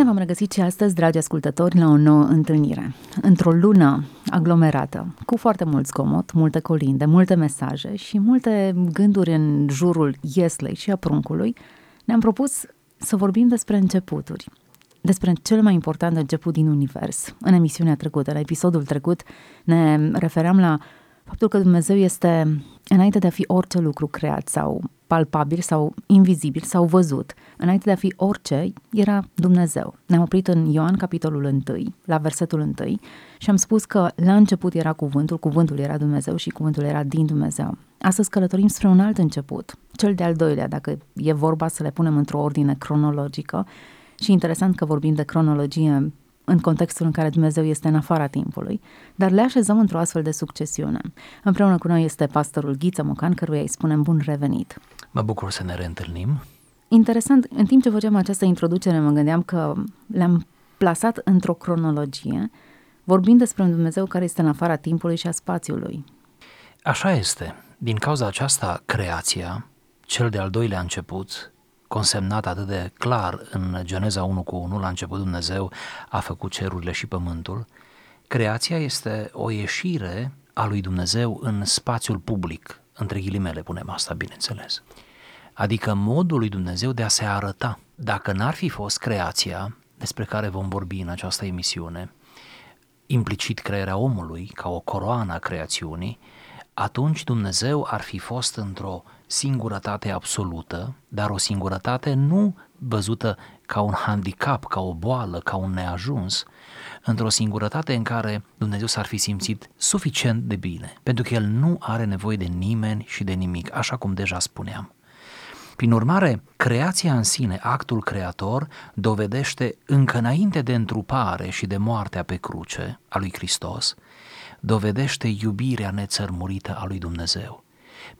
Bine v-am regăsit și astăzi, dragi ascultători, la o nouă întâlnire. Într-o lună aglomerată, cu foarte mult zgomot, multe colinde, multe mesaje și multe gânduri în jurul ieslei și a pruncului, ne-am propus să vorbim despre începuturi, despre cel mai important început din univers. În emisiunea trecută, în episodul trecut, ne refeream la faptul că Dumnezeu este, înainte de a fi orice lucru creat sau palpabil sau invizibil sau văzut, înainte de a fi orice, era Dumnezeu. Ne-am oprit în Ioan, capitolul 1, la versetul 1 și am spus că la început era cuvântul, cuvântul era Dumnezeu și cuvântul era din Dumnezeu. Astăzi călătorim spre un alt început, cel de-al doilea, dacă e vorba să le punem într-o ordine cronologică, și interesant că vorbim de cronologie în contextul în care Dumnezeu este în afara timpului, dar le așezăm într-o astfel de succesiune. Împreună cu noi este pastorul Ghiță Mocan, căruia îi spunem bun revenit. Mă bucur să ne reîntâlnim. Interesant, în timp ce făceam această introducere, mă gândeam că le-am plasat într-o cronologie, vorbind despre un Dumnezeu care este în afara timpului și a spațiului. Așa este. Din cauza aceasta, creația, cel de-al doilea început, consemnat atât de clar în Geneza 1 cu 1, la început Dumnezeu a făcut cerurile și pământul, creația este o ieșire a lui Dumnezeu în spațiul public, între ghilimele punem asta, bineînțeles. Adică modul lui Dumnezeu de a se arăta. Dacă n-ar fi fost creația, despre care vom vorbi în această emisiune, implicit crearea omului ca o coroană a creațiunii, atunci Dumnezeu ar fi fost într-o singurătate absolută, dar o singurătate nu văzută ca un handicap, ca o boală, ca un neajuns, într-o singurătate în care Dumnezeu s-ar fi simțit suficient de bine, pentru că El nu are nevoie de nimeni și de nimic, așa cum deja spuneam. Prin urmare, creația în sine, actul creator, dovedește încă înainte de întrupare și de moartea pe cruce a lui Hristos, dovedește iubirea nețărmurită a lui Dumnezeu.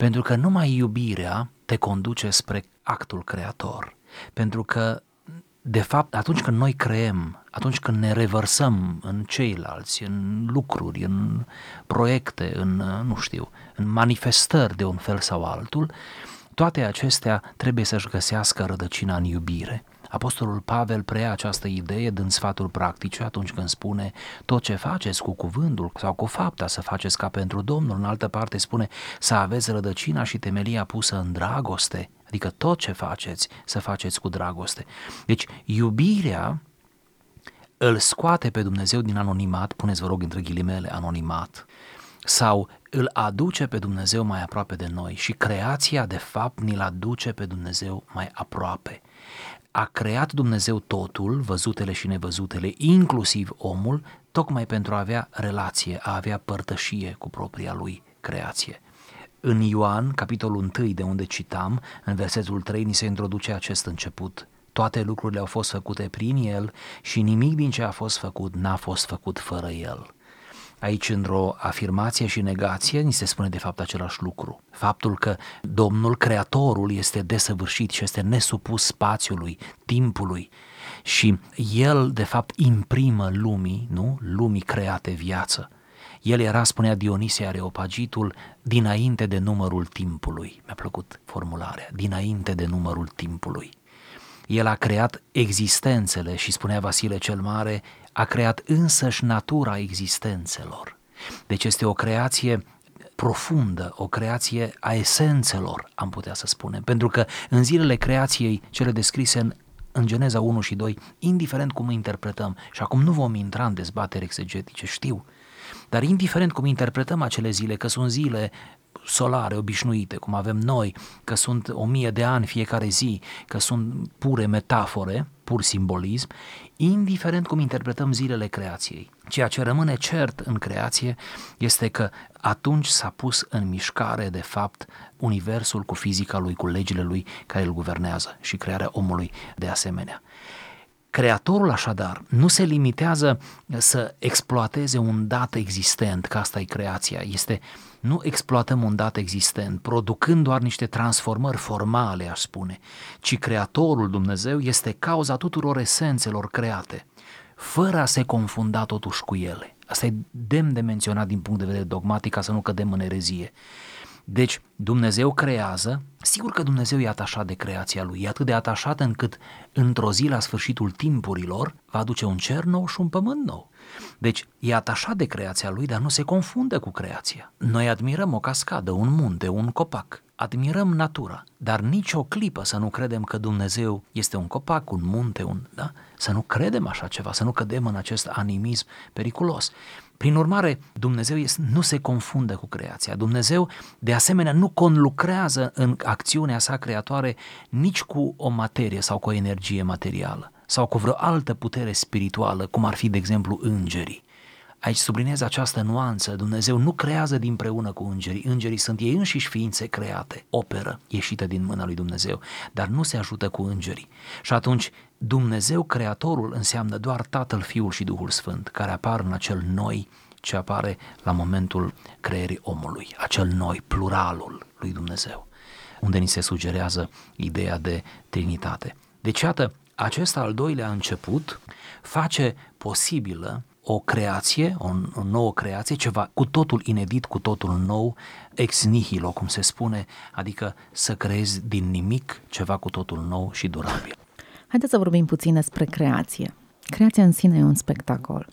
Pentru că numai iubirea te conduce spre actul creator. Pentru că, de fapt, atunci când noi creăm, atunci când ne revărsăm în ceilalți, în lucruri, în proiecte, în, nu știu, în manifestări de un fel sau altul, toate acestea trebuie să-și găsească rădăcina în iubire. Apostolul Pavel preia această idee din sfatul practice atunci când spune tot ce faceți cu cuvântul sau cu fapta să faceți ca pentru Domnul. În altă parte spune să aveți rădăcina și temelia pusă în dragoste, adică tot ce faceți să faceți cu dragoste. Deci iubirea îl scoate pe Dumnezeu din anonimat, puneți vă rog între ghilimele anonimat, sau îl aduce pe Dumnezeu mai aproape de noi și creația de fapt ni-l aduce pe Dumnezeu mai aproape a creat Dumnezeu totul, văzutele și nevăzutele, inclusiv omul, tocmai pentru a avea relație, a avea părtășie cu propria lui creație. În Ioan, capitolul 1, de unde citam, în versetul 3, ni se introduce acest început. Toate lucrurile au fost făcute prin El și nimic din ce a fost făcut n-a fost făcut fără El. Aici, într-o afirmație și negație, ni se spune de fapt același lucru. Faptul că Domnul, Creatorul, este desăvârșit și este nesupus spațiului, timpului și El, de fapt, imprimă lumii, nu? Lumii create viață. El era, spunea Dionisie Areopagitul, dinainte de numărul timpului. Mi-a plăcut formularea, dinainte de numărul timpului. El a creat existențele și spunea Vasile cel Mare, a creat însăși natura existențelor. Deci este o creație profundă, o creație a esențelor, am putea să spunem. Pentru că în zilele creației, cele descrise în, în Geneza 1 și 2, indiferent cum interpretăm, și acum nu vom intra în dezbateri exegetice, știu, dar indiferent cum interpretăm acele zile, că sunt zile solare obișnuite, cum avem noi, că sunt o mie de ani fiecare zi, că sunt pure metafore, pur simbolism, indiferent cum interpretăm zilele creației. Ceea ce rămâne cert în creație este că atunci s-a pus în mișcare, de fapt, universul cu fizica lui, cu legile lui care îl guvernează și crearea omului de asemenea. Creatorul așadar nu se limitează să exploateze un dat existent, că asta e creația, este nu exploatăm un dat existent, producând doar niște transformări formale, aș spune, ci Creatorul Dumnezeu este cauza tuturor esențelor create, fără a se confunda totuși cu ele. Asta e demn de menționat din punct de vedere dogmatic ca să nu cădem în erezie. Deci Dumnezeu creează, sigur că Dumnezeu e atașat de creația Lui, e atât de atașat încât într-o zi la sfârșitul timpurilor va aduce un cer nou și un pământ nou. Deci e atașat de creația Lui, dar nu se confundă cu creația. Noi admirăm o cascadă, un munte, un copac, admirăm natura, dar nici o clipă să nu credem că Dumnezeu este un copac, un munte, un, da? Să nu credem așa ceva, să nu cădem în acest animism periculos. Prin urmare, Dumnezeu nu se confundă cu creația. Dumnezeu, de asemenea, nu conlucrează în acțiunea sa creatoare nici cu o materie sau cu o energie materială sau cu vreo altă putere spirituală, cum ar fi, de exemplu, îngerii. Aici subliniez această nuanță. Dumnezeu nu creează dinpreună cu îngerii. Îngerii sunt ei înșiși ființe create, operă ieșită din mâna lui Dumnezeu, dar nu se ajută cu îngerii. Și atunci Dumnezeu creatorul înseamnă doar Tatăl, Fiul și Duhul Sfânt, care apar în acel noi ce apare la momentul creierii omului, acel noi, pluralul lui Dumnezeu, unde ni se sugerează ideea de Trinitate. Deci, iată, acest al doilea început face posibilă o creație, o, o nouă creație, ceva cu totul inedit, cu totul nou, ex nihilo, cum se spune, adică să creezi din nimic ceva cu totul nou și durabil. Haideți să vorbim puțin despre creație. Creația în sine e un spectacol.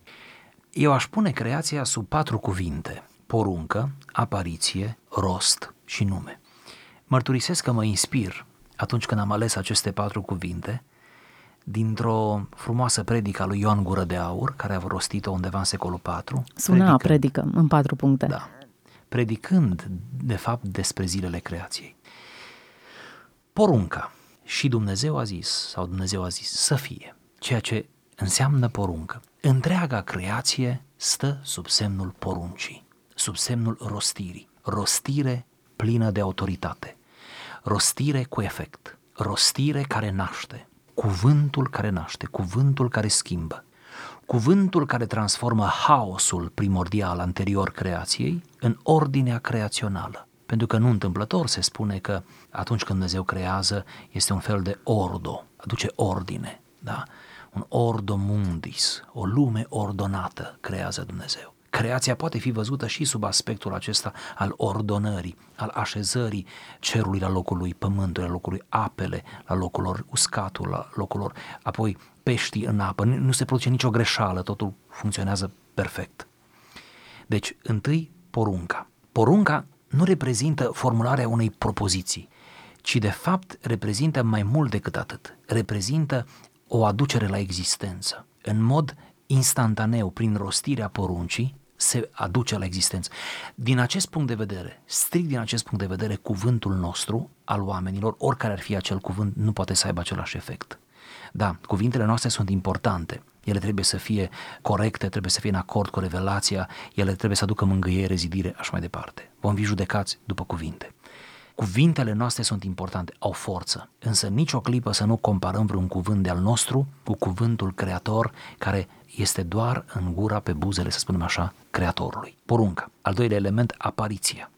Eu aș pune creația sub patru cuvinte. Poruncă, apariție, rost și nume. Mărturisesc că mă inspir atunci când am ales aceste patru cuvinte dintr-o frumoasă predică a lui Ioan Gură de Aur, care a rostit-o undeva în secolul IV. Suna a predică în patru puncte. Da. Predicând, de fapt, despre zilele creației. Porunca. Și Dumnezeu a zis, sau Dumnezeu a zis, să fie. Ceea ce înseamnă poruncă. Întreaga creație stă sub semnul poruncii, sub semnul rostirii. Rostire plină de autoritate. Rostire cu efect. Rostire care naște. Cuvântul care naște, cuvântul care schimbă. Cuvântul care transformă haosul primordial anterior creației în ordinea creațională. Pentru că nu întâmplător se spune că atunci când Dumnezeu creează este un fel de ordo, aduce ordine, da? un ordo mundis, o lume ordonată creează Dumnezeu. Creația poate fi văzută și sub aspectul acesta al ordonării, al așezării cerului la locul lui, pământul la locul lui, apele la locul lor, uscatul la locul lor, apoi peștii în apă, nu se produce nicio greșeală, totul funcționează perfect. Deci, întâi, porunca. Porunca nu reprezintă formularea unei propoziții, ci de fapt reprezintă mai mult decât atât. Reprezintă o aducere la existență. În mod instantaneu, prin rostirea poruncii, se aduce la existență. Din acest punct de vedere, strict din acest punct de vedere, cuvântul nostru al oamenilor, oricare ar fi acel cuvânt, nu poate să aibă același efect. Da, cuvintele noastre sunt importante, ele trebuie să fie corecte, trebuie să fie în acord cu revelația, ele trebuie să aducă mângâiere, rezidire, așa mai departe. Vom fi judecați după cuvinte. Cuvintele noastre sunt importante, au forță, însă nicio clipă să nu comparăm vreun cuvânt de al nostru cu cuvântul creator care este doar în gura, pe buzele, să spunem așa, creatorului. Porunca. Al doilea element, apariția.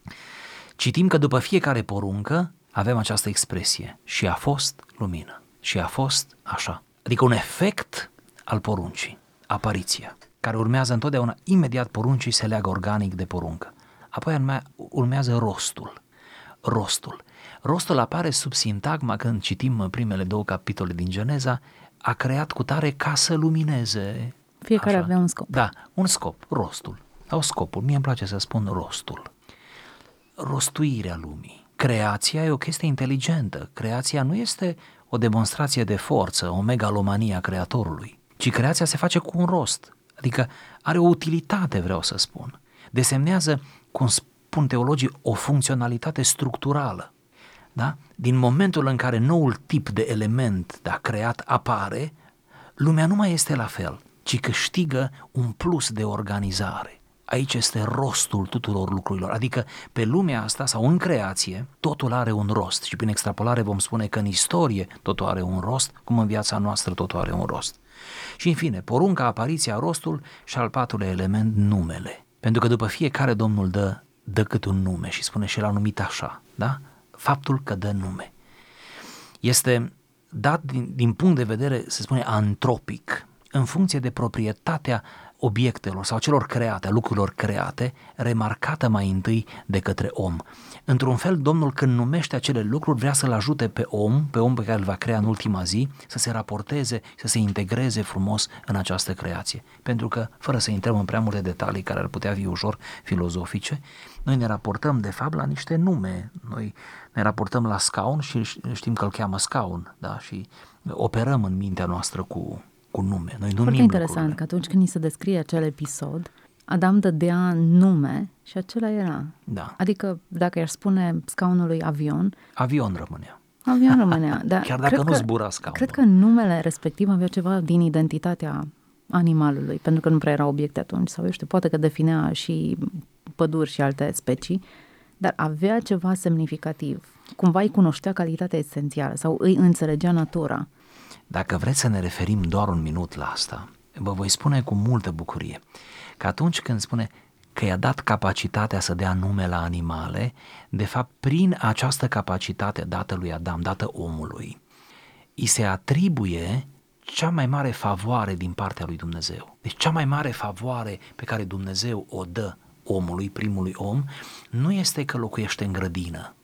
Citim că după fiecare poruncă avem această expresie și a fost lumină și a fost așa. Adică un efect al poruncii, apariția, care urmează întotdeauna imediat poruncii se leagă organic de poruncă. Apoi urmează rostul. Rostul. Rostul apare sub sintagma când citim primele două capitole din Geneza, a creat cu tare ca să lumineze. Fiecare Așa. avea un scop. Da, un scop, rostul. Au scopul, mie îmi place să spun rostul. Rostuirea lumii. Creația e o chestie inteligentă. Creația nu este o demonstrație de forță, o megalomanie a creatorului, ci creația se face cu un rost, adică are o utilitate, vreau să spun. Desemnează, cum spun teologii, o funcționalitate structurală. Da? Din momentul în care noul tip de element da, creat apare, lumea nu mai este la fel, ci câștigă un plus de organizare. Aici este rostul tuturor lucrurilor, adică pe lumea asta sau în creație totul are un rost și prin extrapolare vom spune că în istorie totul are un rost, cum în viața noastră totul are un rost. Și în fine, porunca, apariția, rostul și al patrulea element, numele. Pentru că după fiecare Domnul dă, dă cât un nume și spune și l-a numit așa, da? Faptul că dă nume. Este dat din, din punct de vedere, se spune, antropic, în funcție de proprietatea obiectelor sau celor create, lucrurilor create, remarcată mai întâi de către om. Într-un fel, Domnul când numește acele lucruri vrea să-l ajute pe om, pe om pe care îl va crea în ultima zi, să se raporteze, să se integreze frumos în această creație. Pentru că, fără să intrăm în prea multe detalii care ar putea fi ușor filozofice, noi ne raportăm de fapt la niște nume. Noi ne raportăm la scaun și știm că îl cheamă scaun, da? Și operăm în mintea noastră cu, cu nume. Noi numim Foarte interesant lucrurile. că atunci când ni se descrie acel episod, Adam dădea nume și acela era. Da. Adică dacă i-aș spune scaunului avion, Avion rămânea. avion rămânea. Dar Chiar dacă cred nu că- zbura scaunul. Cred că numele respectiv avea ceva din identitatea animalului, pentru că nu prea erau obiecte atunci, sau eu știu, poate că definea și păduri și alte specii, dar avea ceva semnificativ. Cumva îi cunoștea calitatea esențială sau îi înțelegea natura. Dacă vreți să ne referim doar un minut la asta, vă voi spune cu multă bucurie că atunci când spune că i-a dat capacitatea să dea nume la animale, de fapt prin această capacitate dată lui Adam, dată omului, îi se atribuie cea mai mare favoare din partea lui Dumnezeu. Deci cea mai mare favoare pe care Dumnezeu o dă omului, primului om, nu este că locuiește în grădină,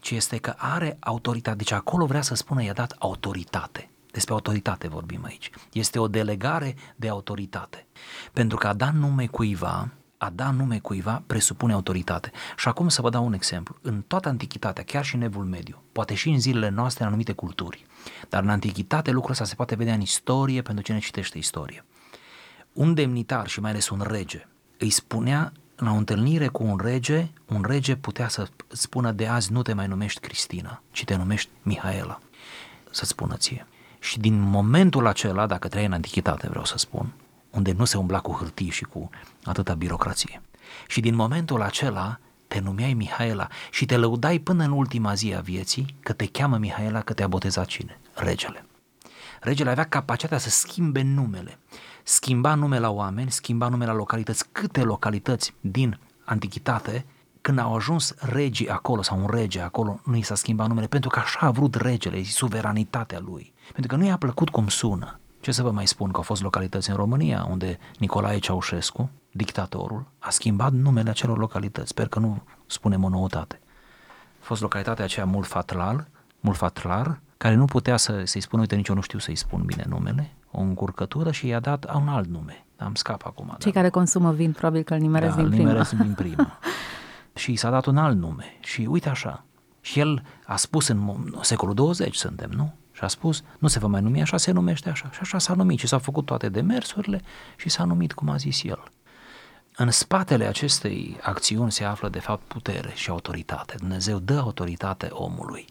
ci este că are autoritate. Deci acolo vrea să spună i-a dat autoritate. Despre autoritate vorbim aici. Este o delegare de autoritate. Pentru că a da nume cuiva, a da nume cuiva presupune autoritate. Și acum să vă dau un exemplu. În toată antichitatea, chiar și în Evul Mediu, poate și în zilele noastre în anumite culturi, dar în antichitate lucrul ăsta se poate vedea în istorie pentru cine citește istorie. Un demnitar și mai ales un rege îi spunea la o întâlnire cu un rege, un rege putea să spună de azi nu te mai numești Cristina, ci te numești Mihaela, să spună ție. Și din momentul acela, dacă trăiai în antichitate, vreau să spun, unde nu se umbla cu hârtii și cu atâta birocrație. Și din momentul acela te numeai Mihaela și te lăudai până în ultima zi a vieții că te cheamă Mihaela, că te-a botezat cine? Regele. Regele avea capacitatea să schimbe numele. Schimba nume la oameni, schimba nume la localități. Câte localități din antichitate, când au ajuns regii acolo sau un rege acolo, nu i s-a schimbat numele, pentru că așa a vrut regele, e suveranitatea lui. Pentru că nu i-a plăcut cum sună. Ce să vă mai spun că au fost localități în România unde Nicolae Ceaușescu, dictatorul, a schimbat numele acelor localități. Sper că nu spunem o noutate. A fost localitatea aceea Mulfatlar, Mulfatlar, care nu putea să, să-i spună, uite, nici eu nu știu să-i spun bine numele, o încurcătură și i-a dat un alt nume. Am scap acum. Cei dar- care consumă vin probabil că îl nimeresc da, din îl prima. nimeresc din prima. și i s-a dat un alt nume. Și uite așa. Și el a spus în mo- secolul 20 suntem, nu? Și a spus, nu se va mai numi așa, se numește așa. Și așa s-a numit și s-au făcut toate demersurile și s-a numit cum a zis el. În spatele acestei acțiuni se află de fapt putere și autoritate. Dumnezeu dă autoritate omului,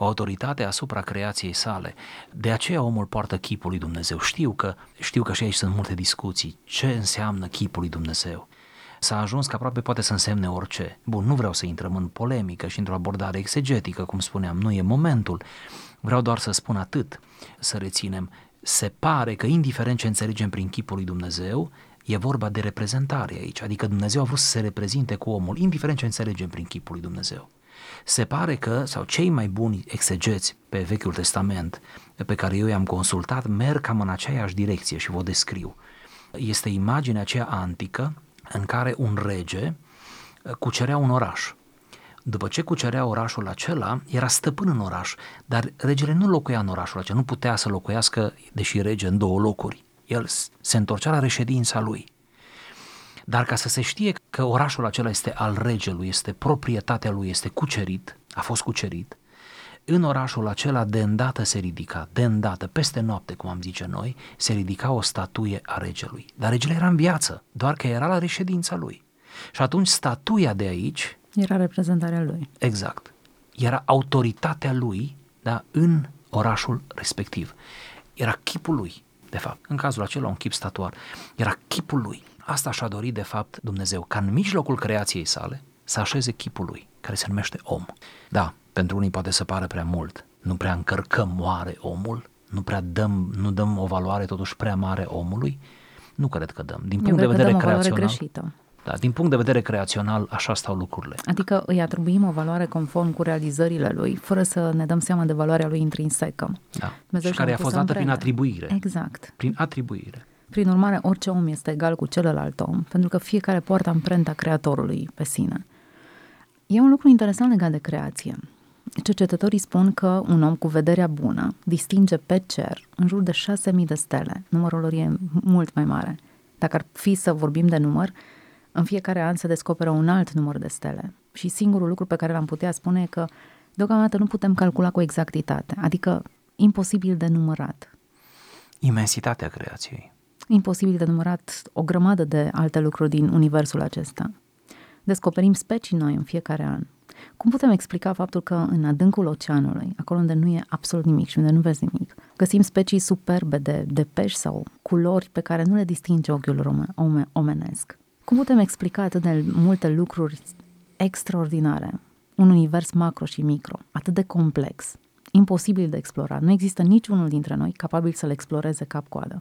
o autoritate asupra creației sale. De aceea omul poartă chipul lui Dumnezeu. Știu că, știu că și aici sunt multe discuții. Ce înseamnă chipul lui Dumnezeu? S-a ajuns că aproape poate să însemne orice. Bun, nu vreau să intrăm în polemică și într-o abordare exegetică, cum spuneam, nu e momentul. Vreau doar să spun atât, să reținem. Se pare că indiferent ce înțelegem prin chipul lui Dumnezeu, e vorba de reprezentare aici, adică Dumnezeu a vrut să se reprezinte cu omul, indiferent ce înțelegem prin chipul lui Dumnezeu. Se pare că, sau cei mai buni exegeți pe Vechiul Testament pe care eu i-am consultat, merg cam în aceeași direcție și vă descriu. Este imaginea aceea antică în care un rege cucerea un oraș. După ce cucerea orașul acela, era stăpân în oraș, dar regele nu locuia în orașul acela, nu putea să locuiască, deși rege, în două locuri. El se întorcea la reședința lui. Dar ca să se știe că orașul acela este al regelui, este proprietatea lui, este cucerit, a fost cucerit, în orașul acela de îndată se ridica, de îndată, peste noapte, cum am zice noi, se ridica o statuie a regelui. Dar regele era în viață, doar că era la reședința lui. Și atunci statuia de aici, Era reprezentarea lui. exact, era autoritatea lui da, în orașul respectiv. Era chipul lui, de fapt. În cazul acela, un chip statuar. Era chipul lui. Asta și-a dorit, de fapt, Dumnezeu, ca în mijlocul creației sale să așeze chipul lui, care se numește om. Da, pentru unii poate să pară prea mult. Nu prea încărcăm oare omul nu prea dăm, nu dăm o valoare totuși prea mare omului? Nu cred că dăm. Din Eu punct de cred că vedere dăm o valoare creațional, greșită. da, din punct de vedere creațional, așa stau lucrurile. Adică îi atribuim o valoare conform cu realizările lui, fără să ne dăm seama de valoarea lui intrinsecă. Da. Dumnezeu și și-a care a pus fost dată prin amprenta. atribuire. Exact. Prin atribuire. Prin urmare, orice om este egal cu celălalt om, pentru că fiecare poartă amprenta Creatorului pe sine. E un lucru interesant legat de creație. Cercetătorii spun că un om cu vederea bună distinge pe cer în jur de 6.000 de stele. Numărul lor e mult mai mare. Dacă ar fi să vorbim de număr, în fiecare an se descoperă un alt număr de stele. Și singurul lucru pe care l-am putea spune e că deocamdată nu putem calcula cu exactitate, adică imposibil de numărat. Imensitatea creației. Imposibil de numărat o grămadă de alte lucruri din universul acesta. Descoperim specii noi în fiecare an. Cum putem explica faptul că în adâncul oceanului, acolo unde nu e absolut nimic și unde nu vezi nimic, găsim specii superbe de, de pești sau culori pe care nu le distinge ochiul ome, ome, omenesc? Cum putem explica atât de multe lucruri extraordinare? Un univers macro și micro, atât de complex, imposibil de explorat. Nu există niciunul dintre noi capabil să-l exploreze cap-coadă.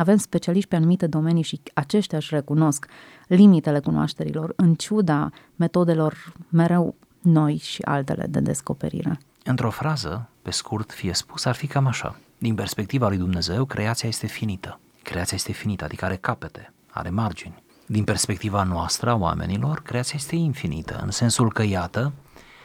Avem specialiști pe anumite domenii și aceștia își recunosc limitele cunoașterilor în ciuda metodelor mereu noi și altele de descoperire. Într-o frază, pe scurt, fie spus, ar fi cam așa. Din perspectiva lui Dumnezeu, creația este finită. Creația este finită, adică are capete, are margini. Din perspectiva noastră, a oamenilor, creația este infinită, în sensul că, iată,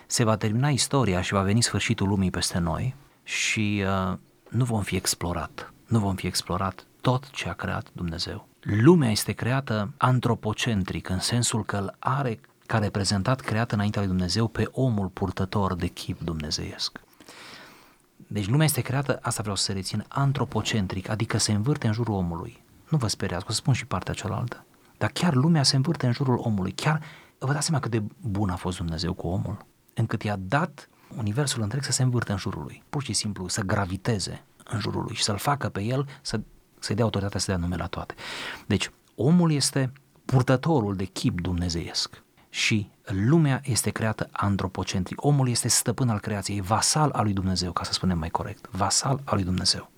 se va termina istoria și va veni sfârșitul lumii peste noi și uh, nu vom fi explorat. Nu vom fi explorat tot ce a creat Dumnezeu. Lumea este creată antropocentric, în sensul că îl are ca reprezentat creat înaintea lui Dumnezeu pe omul purtător de chip dumnezeiesc. Deci lumea este creată, asta vreau să se rețină, antropocentric, adică se învârte în jurul omului. Nu vă speriați, o să spun și partea cealaltă. Dar chiar lumea se învârte în jurul omului. Chiar vă dați seama cât de bun a fost Dumnezeu cu omul, încât i-a dat universul întreg să se învârte în jurul lui. Pur și simplu să graviteze în jurul lui și să-l facă pe el să, să-i dea autoritatea să dea nume la toate. Deci, omul este purtătorul de chip dumnezeiesc și lumea este creată antropocentric. Omul este stăpân al creației, vasal al lui Dumnezeu, ca să spunem mai corect, vasal al lui Dumnezeu.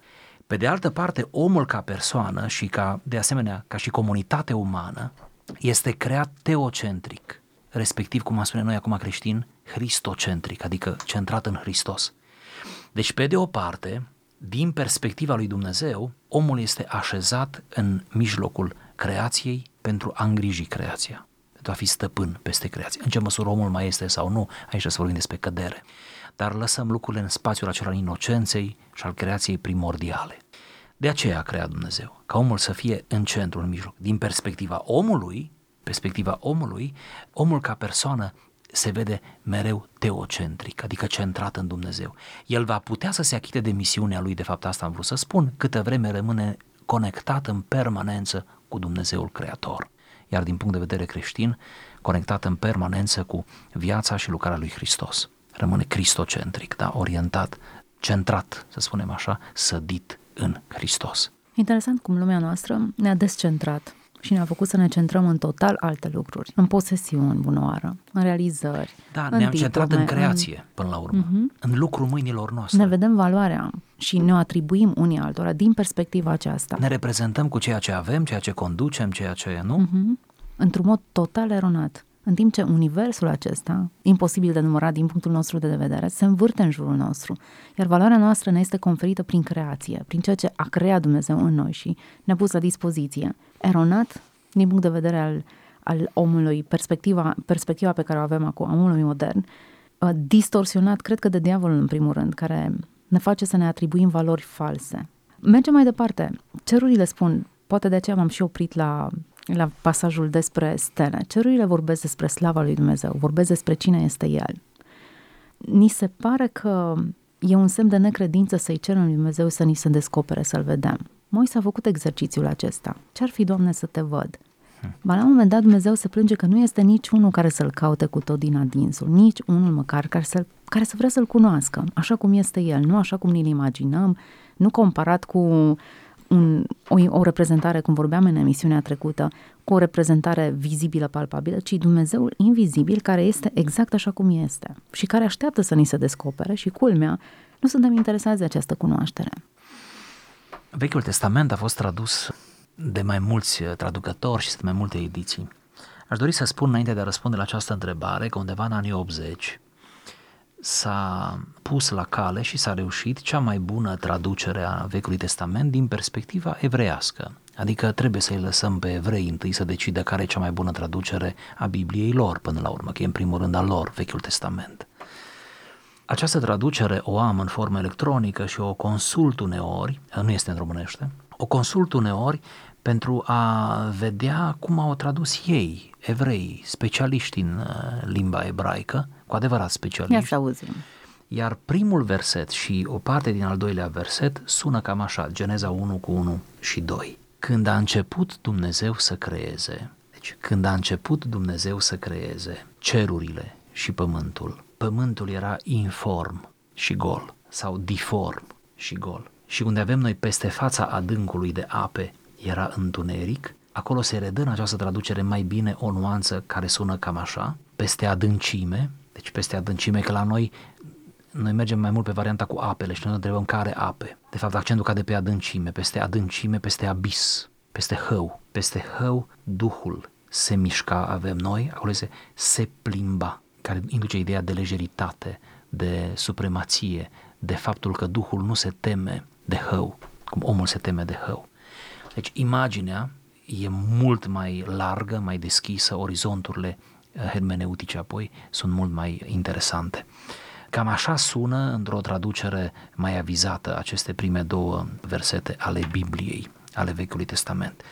Pe de altă parte, omul ca persoană și ca, de asemenea, ca și comunitate umană, este creat teocentric, respectiv, cum am spune noi acum creștin, cristocentric, adică centrat în Hristos. Deci, pe de o parte, din perspectiva lui Dumnezeu, omul este așezat în mijlocul creației pentru a îngriji creația, pentru a fi stăpân peste creație. În ce măsură omul mai este sau nu, aici să vorbim despre cădere. Dar lăsăm lucrurile în spațiul acela al inocenței și al creației primordiale. De aceea a creat Dumnezeu, ca omul să fie în centru, în mijloc. Din perspectiva omului, perspectiva omului, omul ca persoană se vede mereu teocentric, adică centrat în Dumnezeu. El va putea să se achite de misiunea lui, de fapt asta am vrut să spun, câtă vreme rămâne conectat în permanență cu Dumnezeul Creator. Iar din punct de vedere creștin, conectat în permanență cu viața și lucrarea lui Hristos. Rămâne cristocentric, da? orientat, centrat, să spunem așa, sădit în Hristos. Interesant cum lumea noastră ne-a descentrat și ne-a făcut să ne centrăm în total alte lucruri, în posesiuni, bunoară, în realizări, Da, în ne-am centrat în diplome, creație, până la urmă, uh-huh. în lucrul mâinilor noastre. Ne vedem valoarea și ne atribuim unii altora din perspectiva aceasta. Ne reprezentăm cu ceea ce avem, ceea ce conducem, ceea ce nu. Mm-hmm. Într-un mod total eronat. În timp ce universul acesta, imposibil de numărat din punctul nostru de vedere, se învârte în jurul nostru, iar valoarea noastră ne este conferită prin creație, prin ceea ce a creat Dumnezeu în noi și ne-a pus la dispoziție. Eronat, din punct de vedere al, al omului, perspectiva, perspectiva pe care o avem acum, a omului modern, uh, distorsionat, cred că de diavolul în primul rând, care ne face să ne atribuim valori false. Mergem mai departe. Cerurile spun, poate de aceea m-am și oprit la, la pasajul despre stele. Cerurile vorbesc despre slava lui Dumnezeu, vorbesc despre cine este El. Ni se pare că e un semn de necredință să-i cerem lui Dumnezeu să ni se descopere, să-L vedem. Moise a făcut exercițiul acesta. Ce-ar fi, Doamne, să te văd? Ba la un moment dat Dumnezeu se plânge că nu este nici unul care să-L caute cu tot din adinsul, nici unul măcar care să, care să vrea să-L cunoască, așa cum este El, nu așa cum ni-L imaginăm, nu comparat cu un, o, o reprezentare, cum vorbeam în emisiunea trecută, cu o reprezentare vizibilă, palpabilă, ci Dumnezeul invizibil care este exact așa cum este și care așteaptă să ni se descopere și culmea, nu suntem interesați de această cunoaștere. Vechiul Testament a fost tradus de mai mulți traducători și sunt mai multe ediții. Aș dori să spun înainte de a răspunde la această întrebare că undeva în anii 80 s-a pus la cale și s-a reușit cea mai bună traducere a Vechiului Testament din perspectiva evreiască. Adică trebuie să-i lăsăm pe evrei întâi să decidă care e cea mai bună traducere a Bibliei lor până la urmă, că e în primul rând al lor Vechiul Testament. Această traducere o am în formă electronică și o consult uneori, nu este în românește, o consult uneori pentru a vedea cum au tradus ei, evrei, specialiști în uh, limba ebraică, cu adevărat specialiști. Ia să auzim. Iar primul verset și o parte din al doilea verset sună cam așa, Geneza 1 cu 1 și 2. Când a început Dumnezeu să creeze, deci când a început Dumnezeu să creeze cerurile și pământul, pământul era inform și gol sau diform și gol. Și unde avem noi peste fața adâncului de ape era întuneric, acolo se redă în această traducere mai bine o nuanță care sună cam așa, peste adâncime, deci peste adâncime, că la noi noi mergem mai mult pe varianta cu apele și noi ne întrebăm care ape. De fapt, accentul cade pe adâncime, peste adâncime, peste abis, peste hău. Peste hău, Duhul se mișca, avem noi, acolo se, se plimba, care induce ideea de lejeritate, de supremație, de faptul că Duhul nu se teme de hău, cum omul se teme de hău. Deci imaginea e mult mai largă, mai deschisă, orizonturile eh, hermeneutice apoi sunt mult mai interesante. Cam așa sună într-o traducere mai avizată aceste prime două versete ale Bibliei, ale Vechiului Testament.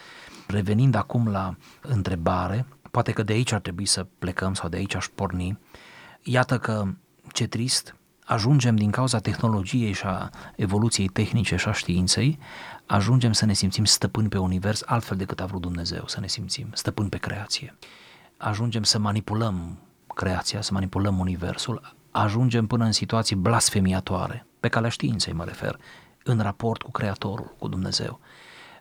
Revenind acum la întrebare, poate că de aici ar trebui să plecăm sau de aici aș porni, iată că ce trist, ajungem din cauza tehnologiei și a evoluției tehnice și a științei, ajungem să ne simțim stăpâni pe univers altfel decât a vrut Dumnezeu să ne simțim, stăpâni pe creație. Ajungem să manipulăm creația, să manipulăm universul, ajungem până în situații blasfemiatoare, pe calea științei mă refer, în raport cu Creatorul, cu Dumnezeu.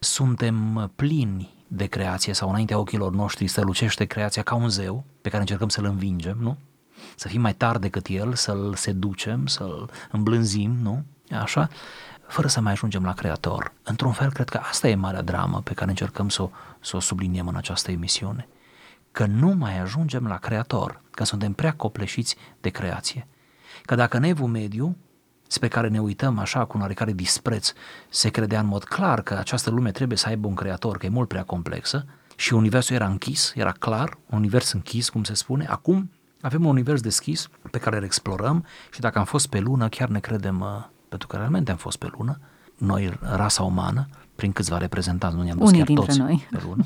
Suntem plini de creație sau înaintea ochilor noștri strălucește creația ca un zeu pe care încercăm să-l învingem, nu? Să fim mai tari decât el, să-l seducem, să-l îmblânzim, nu? Așa? Fără să mai ajungem la Creator. Într-un fel, cred că asta e marea dramă pe care încercăm să o, să o subliniem în această emisiune că nu mai ajungem la Creator, că suntem prea copleșiți de creație. Că dacă în evul mediu, spre care ne uităm așa cu un oarecare dispreț, se credea în mod clar că această lume trebuie să aibă un creator, că e mult prea complexă, și universul era închis, era clar, un univers închis, cum se spune, acum avem un univers deschis pe care îl explorăm și dacă am fost pe lună, chiar ne credem, uh, pentru că realmente am fost pe lună, noi, rasa umană, prin câțiva reprezentanți, nu ne-am dus Unii chiar toți noi. pe lună,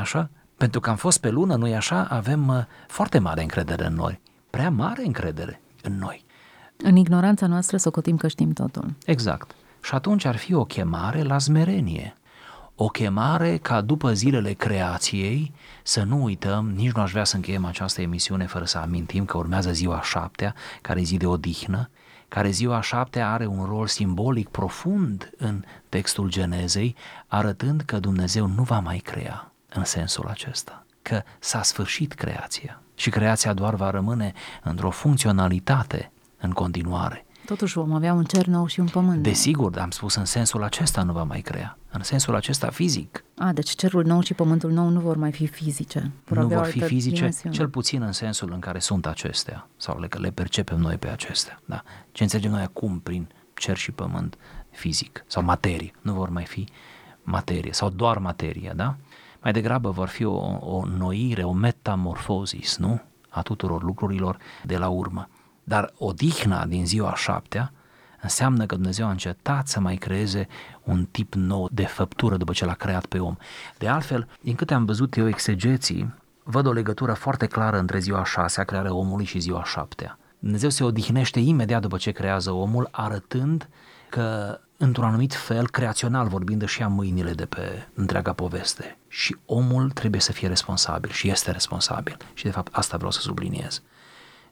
așa, pentru că am fost pe lună, nu-i așa, avem uh, foarte mare încredere în noi. Prea mare încredere în noi. În ignoranța noastră socotim că știm totul. Exact. Și atunci ar fi o chemare la smerenie. O chemare ca după zilele creației să nu uităm, nici nu aș vrea să încheiem această emisiune fără să amintim că urmează ziua șaptea, care e zi de odihnă, care ziua șaptea are un rol simbolic profund în textul Genezei, arătând că Dumnezeu nu va mai crea în sensul acesta, că s-a sfârșit creația și creația doar va rămâne într-o funcționalitate în continuare. Totuși vom avea un cer nou și un pământ nou. Desigur, dar am spus în sensul acesta nu va mai crea, în sensul acesta fizic. A, deci cerul nou și pământul nou nu vor mai fi fizice. nu avea vor o fi altă fizice, dimensiune. cel puțin în sensul în care sunt acestea, sau le, le percepem noi pe acestea. Da? Ce înțelegem noi acum prin cer și pământ fizic sau materie, nu vor mai fi materie sau doar materie, da? Mai degrabă vor fi o, o noire, o metamorfozis, nu? A tuturor lucrurilor de la urmă. Dar odihna din ziua șaptea înseamnă că Dumnezeu a încetat să mai creeze un tip nou de făptură după ce l-a creat pe om. De altfel, din câte am văzut eu exegeții, văd o legătură foarte clară între ziua șasea, crearea omului, și ziua șaptea. Dumnezeu se odihnește imediat după ce creează omul, arătând că, într-un anumit fel, creațional vorbind, și ia mâinile de pe întreaga poveste. Și omul trebuie să fie responsabil și este responsabil. Și, de fapt, asta vreau să subliniez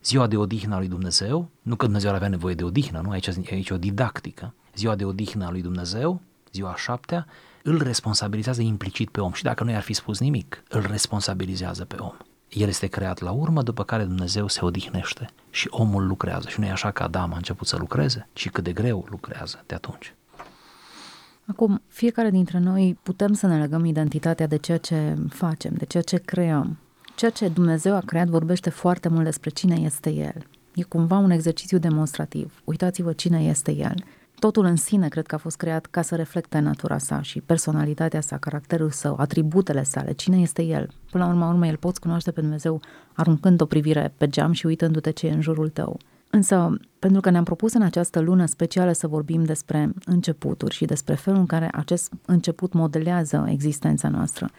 ziua de odihnă a lui Dumnezeu, nu că Dumnezeu ar avea nevoie de odihnă, nu, aici, aici o didactică, ziua de odihnă a lui Dumnezeu, ziua a șaptea, îl responsabilizează implicit pe om și dacă nu i-ar fi spus nimic, îl responsabilizează pe om. El este creat la urmă, după care Dumnezeu se odihnește și omul lucrează. Și nu e așa că Adam a început să lucreze, ci cât de greu lucrează de atunci. Acum, fiecare dintre noi putem să ne legăm identitatea de ceea ce facem, de ceea ce creăm. Ceea ce Dumnezeu a creat vorbește foarte mult despre cine este El. E cumva un exercițiu demonstrativ. Uitați-vă cine este El. Totul în sine cred că a fost creat ca să reflecte natura sa și personalitatea sa, caracterul său, atributele sale, cine este El. Până la urmă, urmă, El poți cunoaște pe Dumnezeu aruncând o privire pe geam și uitându-te ce e în jurul tău. Însă, pentru că ne-am propus în această lună specială să vorbim despre începuturi și despre felul în care acest început modelează existența noastră,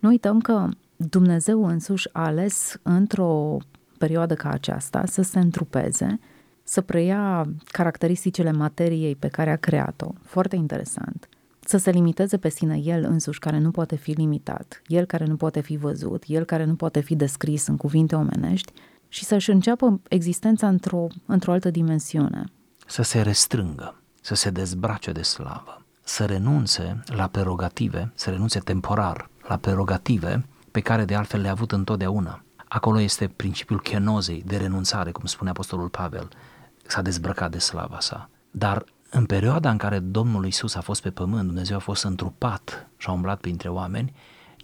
nu uităm că Dumnezeu însuși a ales într-o perioadă ca aceasta să se întrupeze, să preia caracteristicile materiei pe care a creat-o, foarte interesant, să se limiteze pe sine el însuși care nu poate fi limitat, el care nu poate fi văzut, el care nu poate fi descris în cuvinte omenești și să-și înceapă existența într-o, într-o altă dimensiune. Să se restrângă, să se dezbrace de slavă, să renunțe la prerogative, să renunțe temporar la prerogative pe care de altfel le-a avut întotdeauna. Acolo este principiul chenozei de renunțare, cum spune Apostolul Pavel, s-a dezbrăcat de slava sa. Dar în perioada în care Domnul Isus a fost pe pământ, Dumnezeu a fost întrupat și a umblat printre oameni,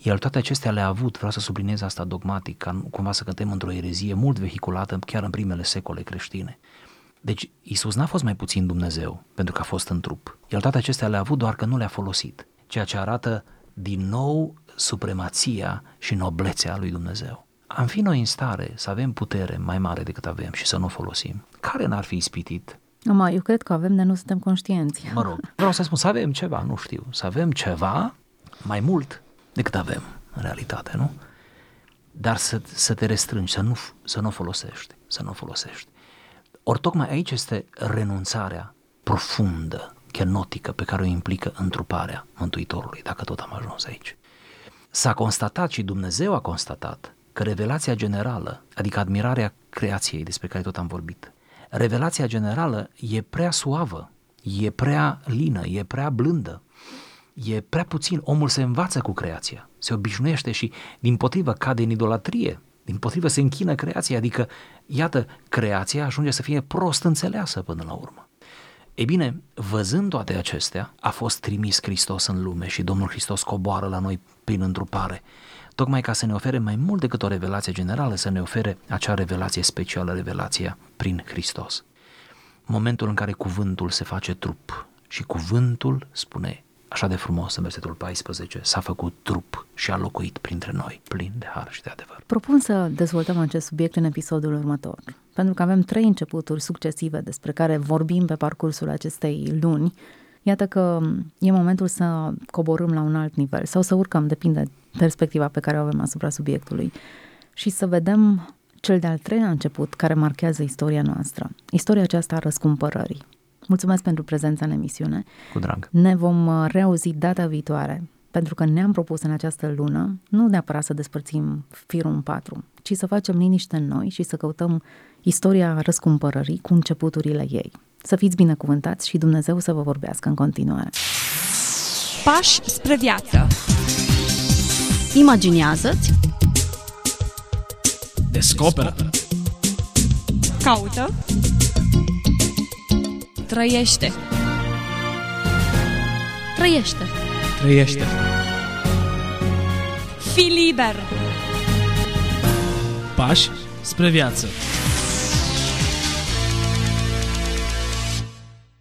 el toate acestea le-a avut, vreau să subliniez asta dogmatic, ca cumva să cântăm într-o erezie mult vehiculată chiar în primele secole creștine. Deci Isus n-a fost mai puțin Dumnezeu pentru că a fost în trup. El toate acestea le-a avut doar că nu le-a folosit, ceea ce arată din nou supremația și noblețea lui Dumnezeu. Am fi noi în stare să avem putere mai mare decât avem și să nu o folosim. Care n-ar fi ispitit? Mama, eu cred că avem, dar nu suntem conștienți. Mă rog, vreau să spun să avem ceva, nu știu, să avem ceva mai mult decât avem în realitate, nu? Dar să, să te restrângi, să nu, să nu o folosești, să nu o folosești. Ori tocmai aici este renunțarea profundă, chenotică, pe care o implică întruparea Mântuitorului, dacă tot am ajuns aici. S-a constatat și Dumnezeu a constatat că revelația generală, adică admirarea creației despre care tot am vorbit, revelația generală e prea suavă, e prea lină, e prea blândă, e prea puțin. Omul se învață cu creația, se obișnuiește și din potrivă cade în idolatrie, din potrivă se închină creația, adică iată, creația ajunge să fie prost înțeleasă până la urmă. Ei bine, văzând toate acestea, a fost trimis Hristos în lume și Domnul Hristos coboară la noi prin întrupare, tocmai ca să ne ofere mai mult decât o revelație generală, să ne ofere acea revelație specială, revelația prin Hristos. Momentul în care cuvântul se face trup și cuvântul, spune așa de frumos în versetul 14, s-a făcut trup și a locuit printre noi, plin de har și de adevăr. Propun să dezvoltăm acest subiect în episodul următor, pentru că avem trei începuturi succesive despre care vorbim pe parcursul acestei luni. Iată că e momentul să coborâm la un alt nivel sau să urcăm, depinde perspectiva pe care o avem asupra subiectului și să vedem cel de-al treilea început care marchează istoria noastră, istoria aceasta a răscumpărării. Mulțumesc pentru prezența în emisiune. Cu drag. Ne vom uh, reauzi data viitoare, pentru că ne-am propus în această lună nu neapărat să despărțim firul în patru, ci să facem liniște în noi și să căutăm istoria răscumpărării cu începuturile ei. Să fiți binecuvântați și Dumnezeu să vă vorbească în continuare. Pași spre viață. Imaginează-ți, Descoperă. Caută. Trăiește. trăiește. Trăiește. Fii liber. Pași spre viață.